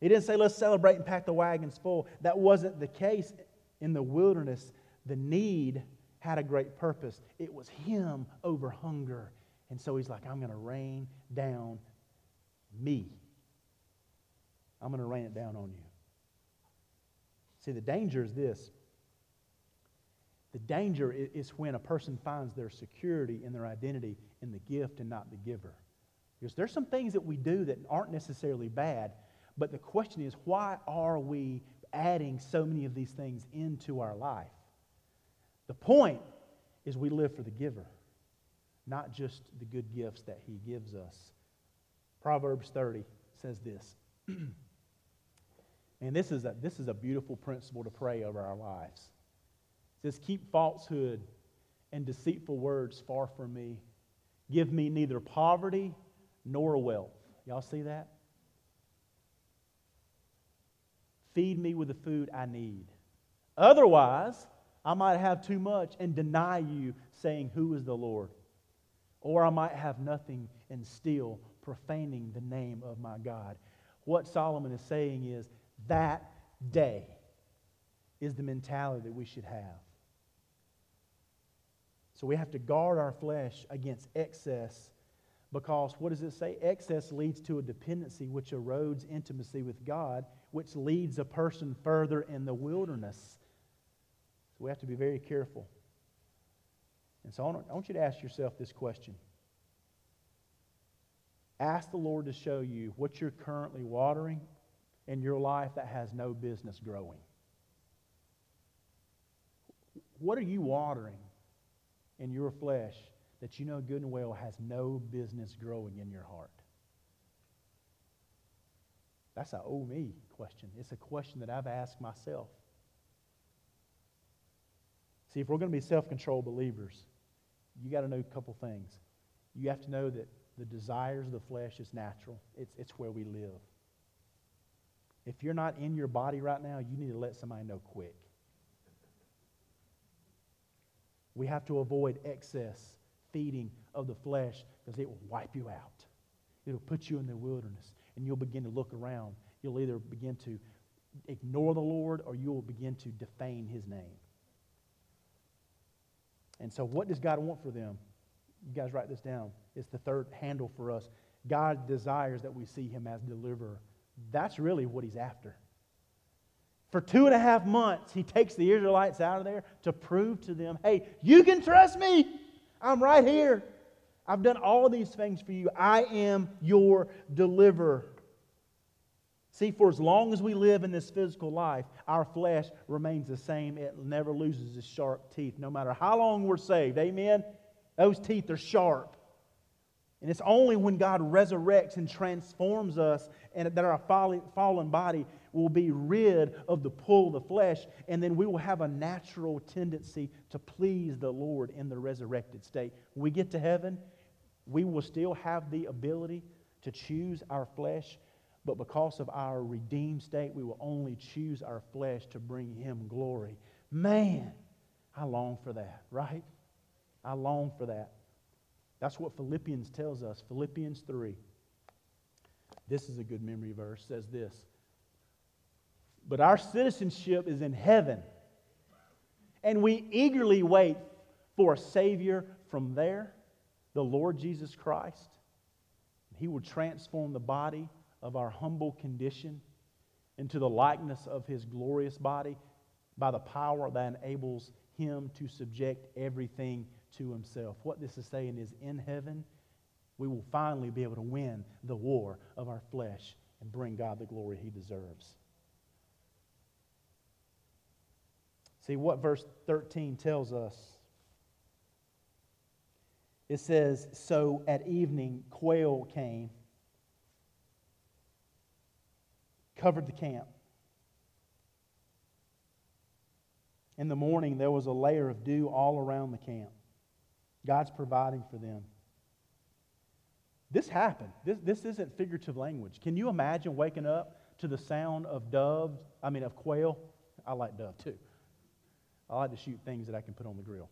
He didn't say, let's celebrate and pack the wagons full. That wasn't the case in the wilderness. The need had a great purpose. It was him over hunger. And so he's like, I'm going to rain down me. I'm going to rain it down on you. See, the danger is this the danger is when a person finds their security and their identity in the gift and not the giver. Because there's some things that we do that aren't necessarily bad, but the question is, why are we adding so many of these things into our life? The point is we live for the giver, not just the good gifts that he gives us. Proverbs 30 says this. and this is, a, this is a beautiful principle to pray over our lives. Says, Keep falsehood and deceitful words far from me. Give me neither poverty nor wealth. Y'all see that? Feed me with the food I need. Otherwise, I might have too much and deny you, saying, Who is the Lord? Or I might have nothing and still profaning the name of my God. What Solomon is saying is that day is the mentality that we should have. So we have to guard our flesh against excess because what does it say? Excess leads to a dependency which erodes intimacy with God, which leads a person further in the wilderness. So we have to be very careful. And so I want you to ask yourself this question. Ask the Lord to show you what you're currently watering in your life that has no business growing. What are you watering in your flesh that you know good and well has no business growing in your heart? That's a oh me question. It's a question that I've asked myself. See, if we're going to be self controlled believers, you got to know a couple things. You have to know that the desires of the flesh is natural, it's, it's where we live. If you're not in your body right now, you need to let somebody know quick. We have to avoid excess feeding of the flesh because it will wipe you out. It'll put you in the wilderness, and you'll begin to look around. You'll either begin to ignore the Lord or you'll begin to defame his name. And so, what does God want for them? You guys write this down. It's the third handle for us. God desires that we see him as deliverer. That's really what he's after. For two and a half months, he takes the Israelites out of there to prove to them hey, you can trust me. I'm right here. I've done all these things for you. I am your deliverer. See, for as long as we live in this physical life, our flesh remains the same. It never loses its sharp teeth, no matter how long we're saved. Amen? Those teeth are sharp. And it's only when God resurrects and transforms us and that our fallen body will be rid of the pull of the flesh, and then we will have a natural tendency to please the Lord in the resurrected state. When we get to heaven, we will still have the ability to choose our flesh, but because of our redeemed state, we will only choose our flesh to bring Him glory. Man, I long for that, right? I long for that. That's what Philippians tells us. Philippians 3. This is a good memory verse, says this. But our citizenship is in heaven, and we eagerly wait for a Savior from there, the Lord Jesus Christ. He will transform the body of our humble condition into the likeness of His glorious body by the power that enables Him to subject everything to himself. What this is saying is in heaven, we will finally be able to win the war of our flesh and bring God the glory he deserves. See what verse 13 tells us. It says, So at evening, quail came, covered the camp. In the morning, there was a layer of dew all around the camp. God's providing for them. This happened. This, this isn't figurative language. Can you imagine waking up to the sound of doves? I mean, of quail? I like dove too. I like to shoot things that I can put on the grill.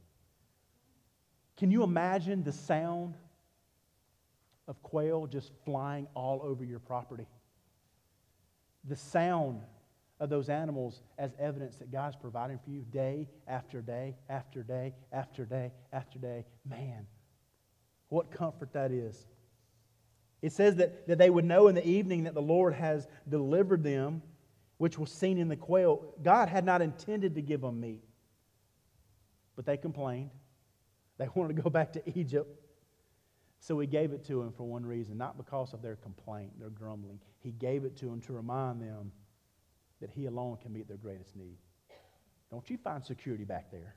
Can you imagine the sound of quail just flying all over your property? The sound of those animals as evidence that God's providing for you day after day after day after day after day. Man, what comfort that is. It says that, that they would know in the evening that the Lord has delivered them, which was seen in the quail. God had not intended to give them meat, but they complained. They wanted to go back to Egypt. So he gave it to them for one reason, not because of their complaint, their grumbling. He gave it to them to remind them that He alone can meet their greatest need. Don't you find security back there?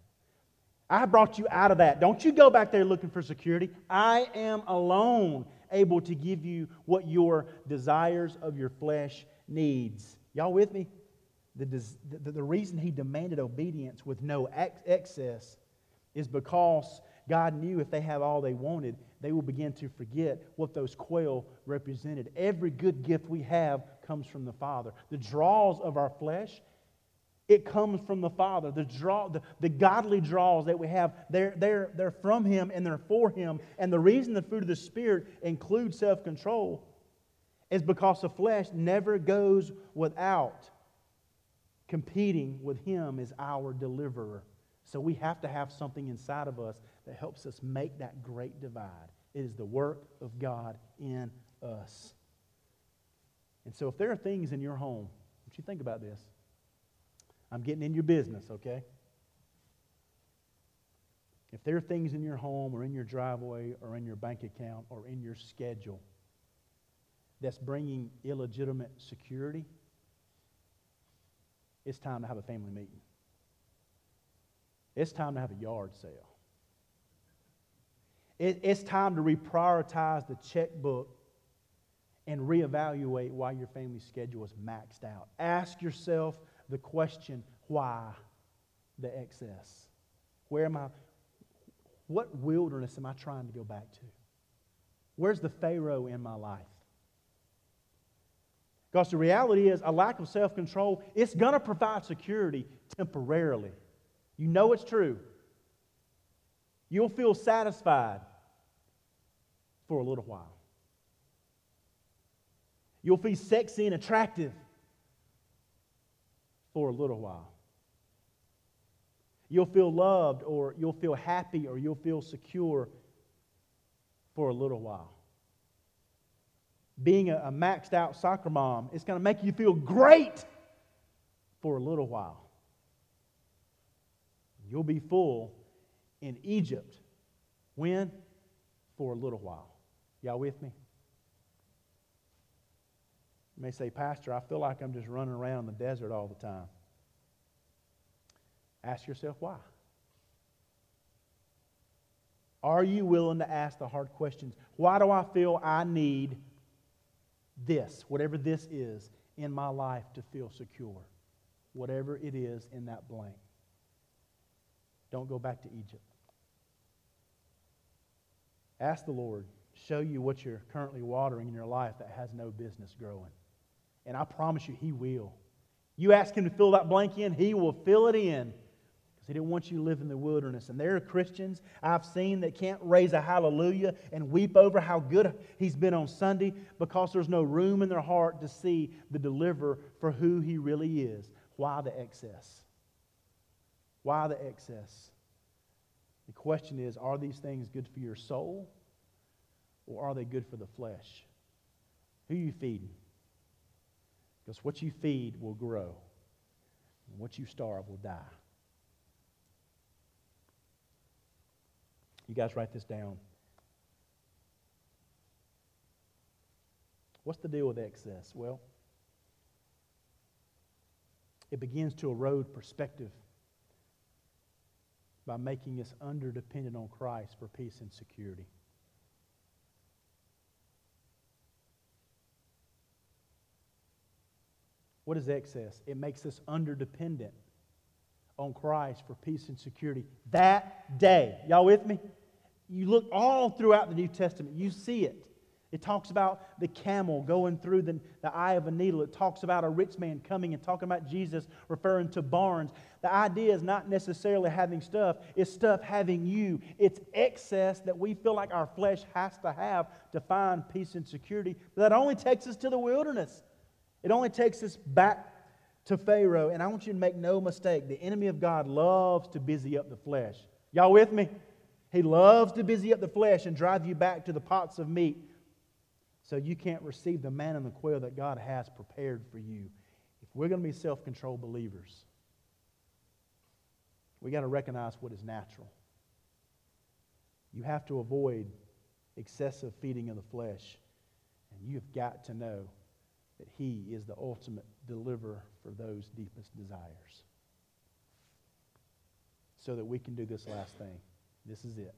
I brought you out of that. Don't you go back there looking for security. I am alone able to give you what your desires of your flesh needs. Y'all with me? The, the, the reason he demanded obedience with no ex- excess is because God knew if they have all they wanted, they will begin to forget what those quail represented. Every good gift we have comes from the Father. The draws of our flesh, it comes from the Father. The, draw, the, the godly draws that we have, they're, they're, they're from Him and they're for Him. And the reason the fruit of the Spirit includes self control is because the flesh never goes without competing with Him as our deliverer. So we have to have something inside of us that helps us make that great divide. It is the work of God in us. And so if there are things in your home, don't you think about this? I'm getting in your business, okay? If there are things in your home or in your driveway or in your bank account or in your schedule that's bringing illegitimate security, it's time to have a family meeting. It's time to have a yard sale. It, it's time to reprioritize the checkbook and reevaluate why your family schedule is maxed out. Ask yourself the question why the excess? Where am I? What wilderness am I trying to go back to? Where's the Pharaoh in my life? Because the reality is, a lack of self control, it's going to provide security temporarily. You know it's true. You'll feel satisfied for a little while. You'll feel sexy and attractive for a little while. You'll feel loved or you'll feel happy or you'll feel secure for a little while. Being a, a maxed out soccer mom, is going to make you feel great for a little while. You'll be full in Egypt. When? For a little while. Y'all with me? You may say, Pastor, I feel like I'm just running around the desert all the time. Ask yourself why. Are you willing to ask the hard questions? Why do I feel I need this, whatever this is, in my life to feel secure? Whatever it is in that blank. Don't go back to Egypt. Ask the Lord, show you what you're currently watering in your life that has no business growing. And I promise you, He will. You ask Him to fill that blank in, He will fill it in He didn't want you to live in the wilderness. And there are Christians I've seen that can't raise a hallelujah and weep over how good He's been on Sunday because there's no room in their heart to see the deliverer for who He really is. Why the excess? Why the excess? The question is are these things good for your soul or are they good for the flesh? Who are you feeding? Because what you feed will grow, and what you starve will die. You guys write this down. What's the deal with excess? Well, it begins to erode perspective by making us underdependent on Christ for peace and security. What is excess? It makes us underdependent on Christ for peace and security that day. Y'all with me? You look all throughout the New Testament, you see it. It talks about the camel going through the, the eye of a needle. It talks about a rich man coming and talking about Jesus referring to barns. The idea is not necessarily having stuff, it's stuff having you. It's excess that we feel like our flesh has to have to find peace and security. But that only takes us to the wilderness. It only takes us back to Pharaoh. And I want you to make no mistake the enemy of God loves to busy up the flesh. Y'all with me? He loves to busy up the flesh and drive you back to the pots of meat so you can't receive the manna and the quail that God has prepared for you. If we're going to be self controlled believers, we got to recognize what is natural. You have to avoid excessive feeding of the flesh, and you've got to know that He is the ultimate deliverer for those deepest desires. So that we can do this last thing. This is it.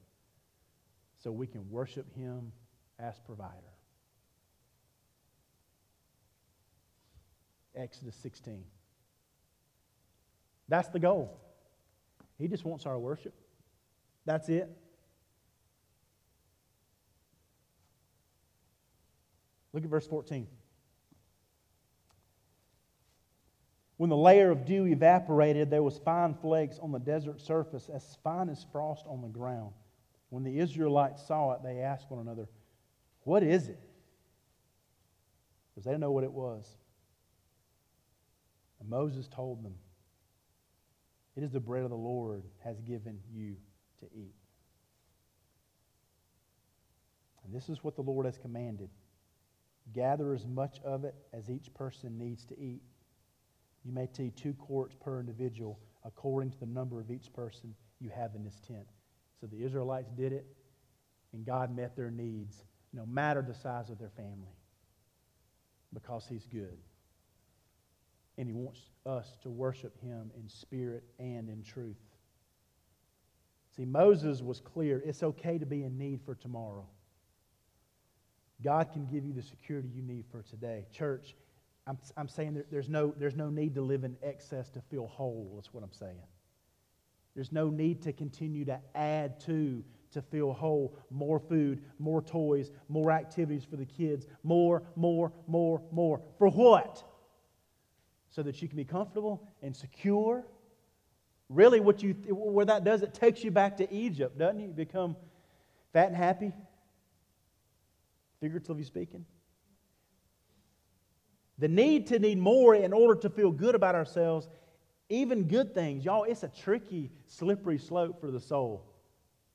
So we can worship Him as provider. Exodus 16. That's the goal. He just wants our worship. That's it. Look at verse 14. When the layer of dew evaporated, there was fine flakes on the desert surface, as fine as frost on the ground. When the Israelites saw it, they asked one another, What is it? Because they didn't know what it was. And Moses told them, It is the bread of the Lord has given you to eat. And this is what the Lord has commanded gather as much of it as each person needs to eat. You may take two quarts per individual according to the number of each person you have in this tent. So the Israelites did it, and God met their needs, no matter the size of their family, because He's good and He wants us to worship Him in spirit and in truth. See, Moses was clear it's okay to be in need for tomorrow. God can give you the security you need for today. Church, I'm, I'm saying there, there's, no, there's no need to live in excess to feel whole. That's what I'm saying. There's no need to continue to add to to feel whole. More food, more toys, more activities for the kids, more, more, more, more. For what? so that you can be comfortable and secure. Really, what you, where that does, it takes you back to Egypt, doesn't it? You become fat and happy, figuratively speaking. The need to need more in order to feel good about ourselves, even good things, y'all, it's a tricky, slippery slope for the soul.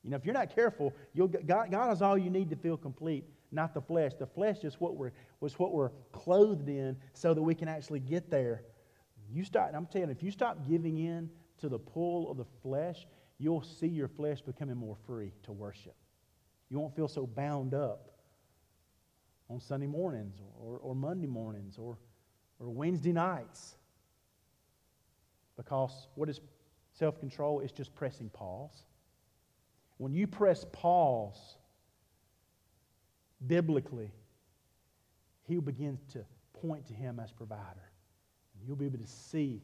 You know, if you're not careful, you'll, God, God is all you need to feel complete, not the flesh. The flesh is what we're, was what we're clothed in so that we can actually get there. You start, I'm telling you, if you stop giving in to the pull of the flesh, you'll see your flesh becoming more free to worship. You won't feel so bound up on Sunday mornings or, or Monday mornings or, or Wednesday nights. Because what is self control? It's just pressing pause when you press pause biblically, He'll begin to point to Him as provider. You'll be able to see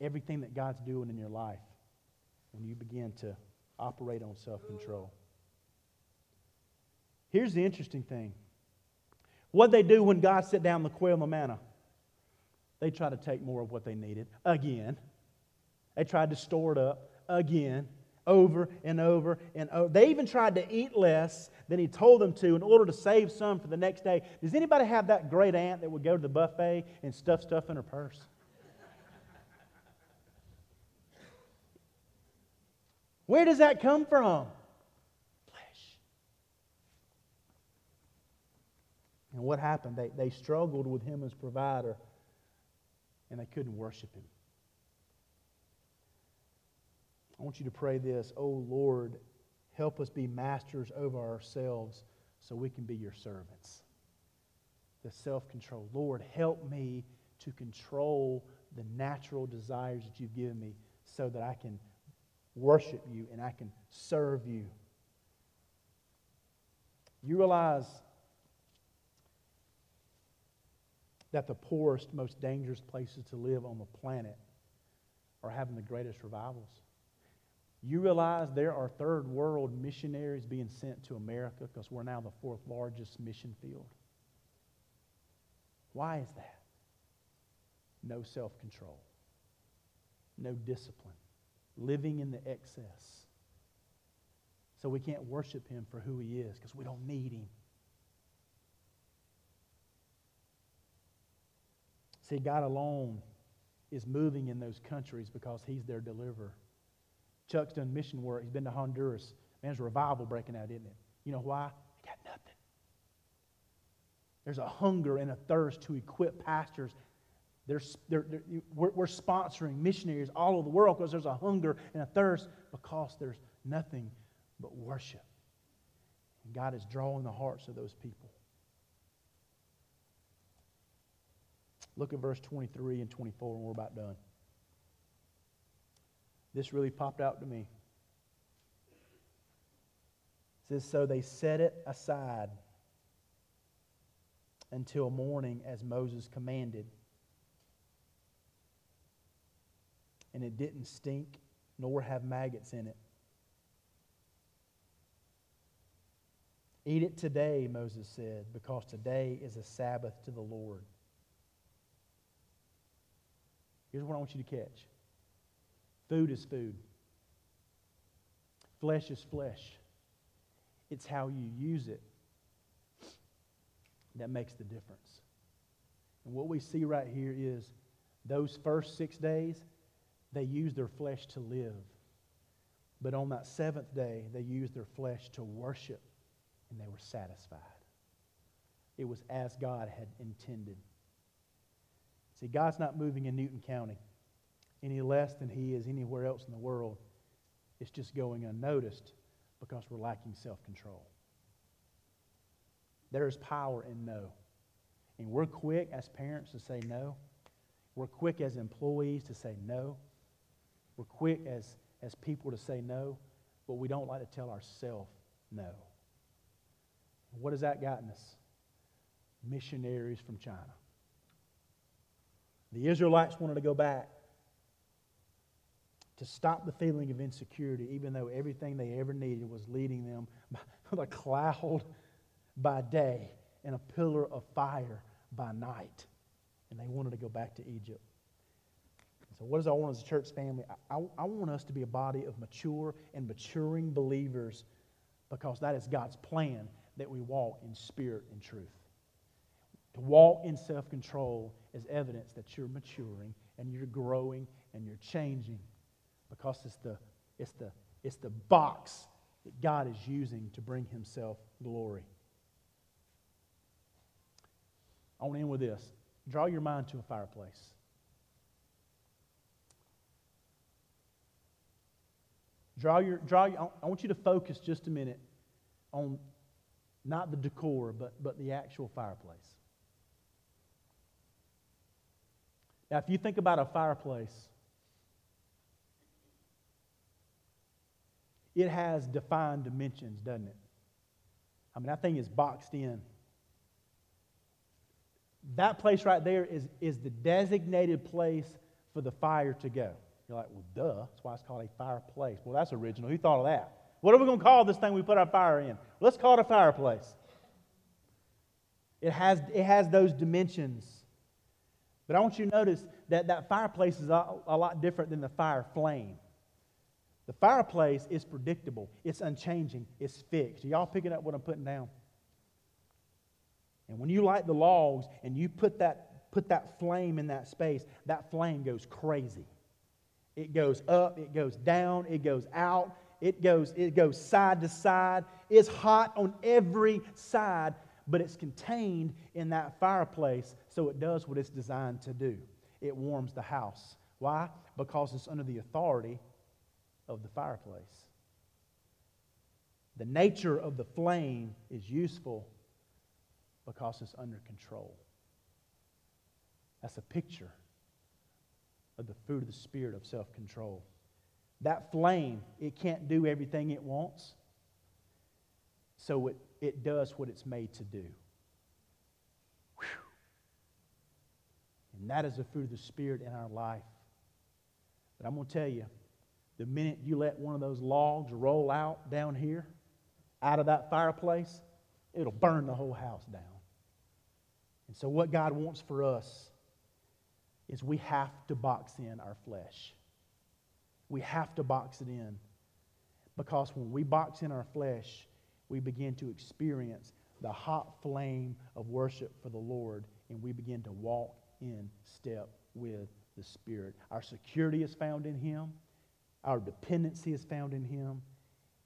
everything that God's doing in your life when you begin to operate on self control. Here's the interesting thing what they do when God set down the quail and manna? They try to take more of what they needed again. They tried to store it up again, over and over and over. They even tried to eat less than he told them to in order to save some for the next day. Does anybody have that great aunt that would go to the buffet and stuff stuff in her purse? Where does that come from? Flesh. And what happened? They, they struggled with him as provider and they couldn't worship him. I want you to pray this Oh Lord, help us be masters over ourselves so we can be your servants. The self control. Lord, help me to control the natural desires that you've given me so that I can worship you and I can serve you. You realize that the poorest, most dangerous places to live on the planet are having the greatest revivals. You realize there are third world missionaries being sent to America because we're now the fourth largest mission field. Why is that? No self control, no discipline, living in the excess. So we can't worship him for who he is because we don't need him. See, God alone is moving in those countries because he's their deliverer. Chuck's done mission work. He's been to Honduras. Man, there's revival breaking out, isn't it? You know why? They got nothing. There's a hunger and a thirst to equip pastors. They're, they're, they're, we're, we're sponsoring missionaries all over the world because there's a hunger and a thirst because there's nothing but worship. And God is drawing the hearts of those people. Look at verse 23 and 24, and we're about done. This really popped out to me. It says, So they set it aside until morning as Moses commanded. And it didn't stink nor have maggots in it. Eat it today, Moses said, because today is a Sabbath to the Lord. Here's what I want you to catch Food is food. Flesh is flesh. It's how you use it that makes the difference. And what we see right here is those first six days, they used their flesh to live. But on that seventh day, they used their flesh to worship, and they were satisfied. It was as God had intended. See, God's not moving in Newton County any less than he is anywhere else in the world. It's just going unnoticed because we're lacking self control. There is power in no. And we're quick as parents to say no. We're quick as employees to say no. We're quick as, as people to say no, but we don't like to tell ourselves no. What has that gotten us? Missionaries from China. The Israelites wanted to go back to stop the feeling of insecurity, even though everything they ever needed was leading them by a cloud by day and a pillar of fire by night. And they wanted to go back to Egypt. So, what does I want as a church family? I, I, I want us to be a body of mature and maturing believers because that is God's plan that we walk in spirit and truth. To walk in self control is evidence that you're maturing and you're growing and you're changing because it's the, it's the, it's the box that God is using to bring himself glory. I want to end with this. Draw your mind to a fireplace. Draw your, draw your, I want you to focus just a minute on not the decor, but, but the actual fireplace. Now, if you think about a fireplace, it has defined dimensions, doesn't it? I mean, that thing is boxed in. That place right there is, is the designated place for the fire to go. You're like, well, duh. That's why it's called a fireplace. Well, that's original. Who thought of that? What are we going to call this thing we put our fire in? Let's call it a fireplace. It has, it has those dimensions. But I want you to notice that that fireplace is a, a lot different than the fire flame. The fireplace is predictable, it's unchanging, it's fixed. Are y'all picking up what I'm putting down? And when you light the logs and you put that, put that flame in that space, that flame goes crazy. It goes up, it goes down, it goes out, it goes, it goes side to side. It's hot on every side, but it's contained in that fireplace, so it does what it's designed to do. It warms the house. Why? Because it's under the authority of the fireplace. The nature of the flame is useful because it's under control. That's a picture of the fruit of the Spirit of self control. That flame, it can't do everything it wants, so it, it does what it's made to do. Whew. And that is the fruit of the Spirit in our life. But I'm going to tell you, the minute you let one of those logs roll out down here, out of that fireplace, it'll burn the whole house down. And so, what God wants for us is we have to box in our flesh. We have to box it in. Because when we box in our flesh, we begin to experience the hot flame of worship for the Lord, and we begin to walk in step with the Spirit. Our security is found in Him, our dependency is found in Him,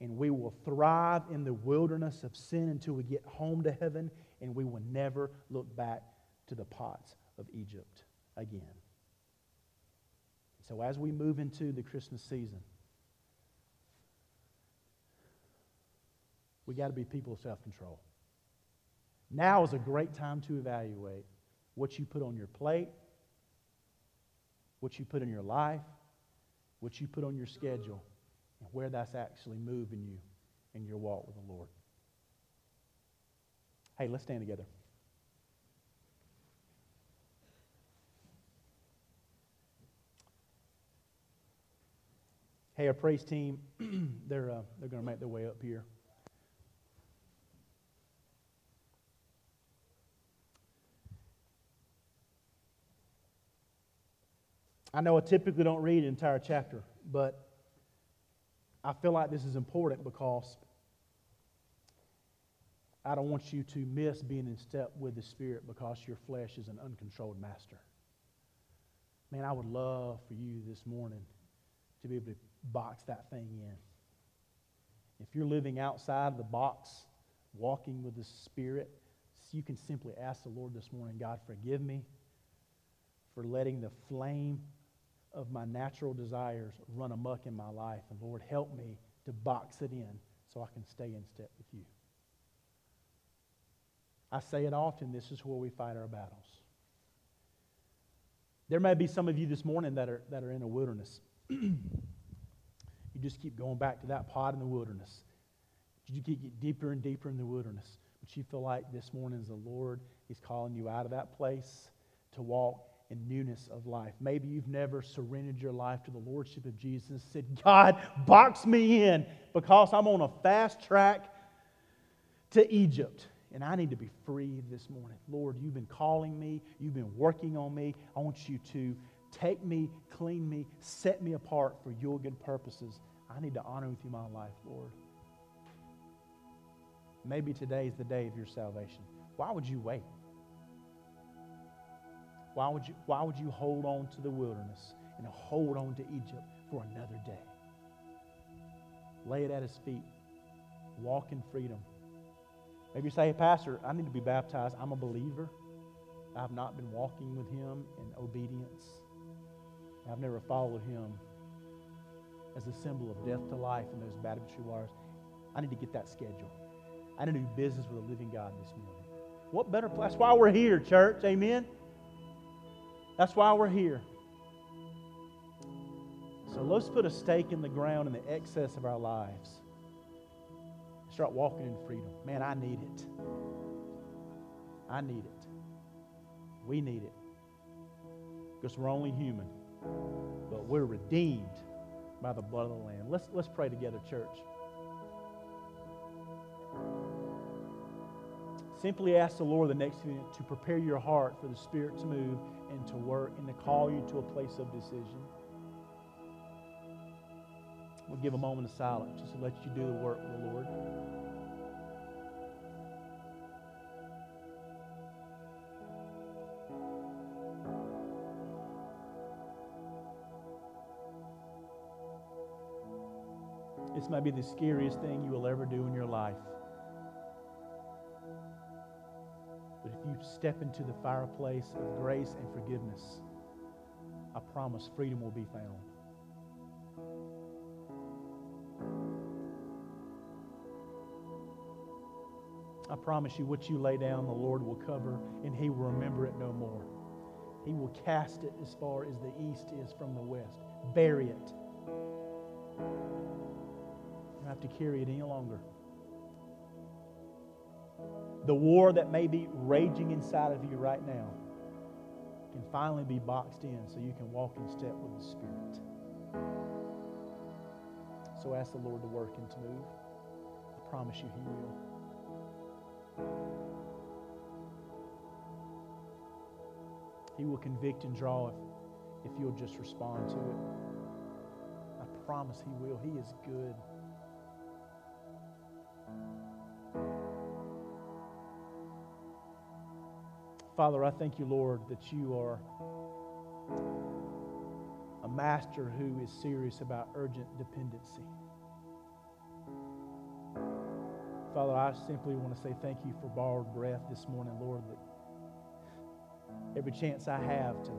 and we will thrive in the wilderness of sin until we get home to heaven, and we will never look back to the pots of Egypt again. So, as we move into the Christmas season, we got to be people of self control. Now is a great time to evaluate what you put on your plate, what you put in your life, what you put on your schedule, and where that's actually moving you in your walk with the Lord. Hey, let's stand together. Hey, our praise team, they're, uh, they're going to make their way up here. I know I typically don't read an entire chapter, but I feel like this is important because I don't want you to miss being in step with the Spirit because your flesh is an uncontrolled master. Man, I would love for you this morning to be able to box that thing in. If you're living outside of the box, walking with the Spirit, you can simply ask the Lord this morning God, forgive me for letting the flame of my natural desires run amuck in my life. And Lord, help me to box it in so I can stay in step with you. I say it often this is where we fight our battles. There may be some of you this morning that are, that are in a wilderness. you just keep going back to that pot in the wilderness. You keep get deeper and deeper in the wilderness. But you feel like this morning the Lord is calling you out of that place to walk and newness of life. Maybe you've never surrendered your life to the Lordship of Jesus said, God, box me in because I'm on a fast track to Egypt and I need to be free this morning. Lord, you've been calling me, you've been working on me. I want you to take me, clean me, set me apart for your good purposes. I need to honor with you my life, Lord. Maybe today is the day of your salvation. Why would you wait? Why would you, why would you hold on to the wilderness and hold on to Egypt for another day? Lay it at his feet. Walk in freedom. Maybe you say, hey, Pastor, I need to be baptized. I'm a believer. I've not been walking with him in obedience. I've never followed him as a symbol of death to life in those baptistry waters. I need to get that schedule. I need to do business with a living God this morning. What better place? That's why we're here, church. Amen. That's why we're here. So let's put a stake in the ground in the excess of our lives start walking in freedom. Man, I need it. I need it. We need it. Because we're only human. But we're redeemed by the blood of the Lamb. Let's, let's pray together, church. Simply ask the Lord the next minute to prepare your heart for the Spirit to move and to work and to call you to a place of decision. We'll give a moment of silence just to let you do the work of the Lord. This might be the scariest thing you will ever do in your life. But if you step into the fireplace of grace and forgiveness, I promise freedom will be found. I promise you, what you lay down, the Lord will cover, and He will remember it no more. He will cast it as far as the east is from the west, bury it. You don't have to carry it any longer. The war that may be raging inside of you right now can finally be boxed in so you can walk in step with the Spirit. So ask the Lord to work and to move. I promise you, He will. He will convict and draw if, if you'll just respond to it. I promise He will. He is good. Father, I thank you, Lord, that you are a master who is serious about urgent dependency. Father, I simply want to say thank you for borrowed breath this morning, Lord, that every chance I have to,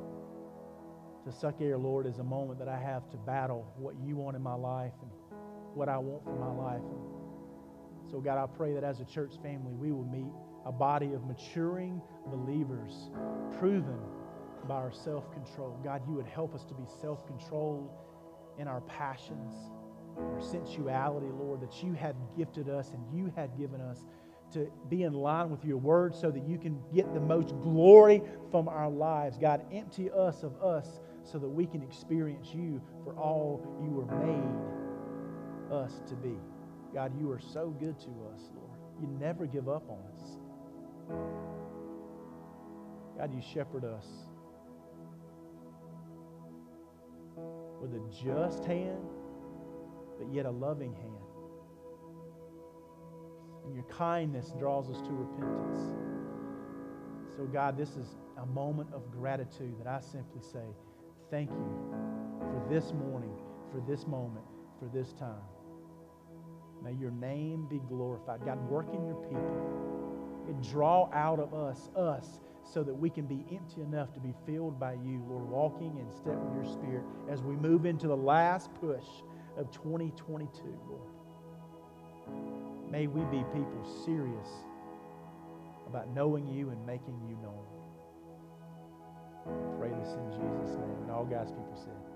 to suck air, Lord, is a moment that I have to battle what you want in my life and what I want for my life. And so, God, I pray that as a church family, we will meet a body of maturing believers, proven by our self control. God, you would help us to be self controlled in our passions our sensuality, Lord, that you had gifted us and you had given us to be in line with your word so that you can get the most glory from our lives. God, empty us of us so that we can experience you for all you were made us to be. God, you are so good to us, Lord. You never give up on us. God, you shepherd us with a just hand but yet a loving hand. And your kindness draws us to repentance. So, God, this is a moment of gratitude that I simply say, thank you for this morning, for this moment, for this time. May your name be glorified. God, work in your people and draw out of us, us, so that we can be empty enough to be filled by you, Lord, walking in step with your spirit as we move into the last push of 2022, Lord. May we be people serious about knowing you and making you known. Pray this in Jesus' name. And all God's people said,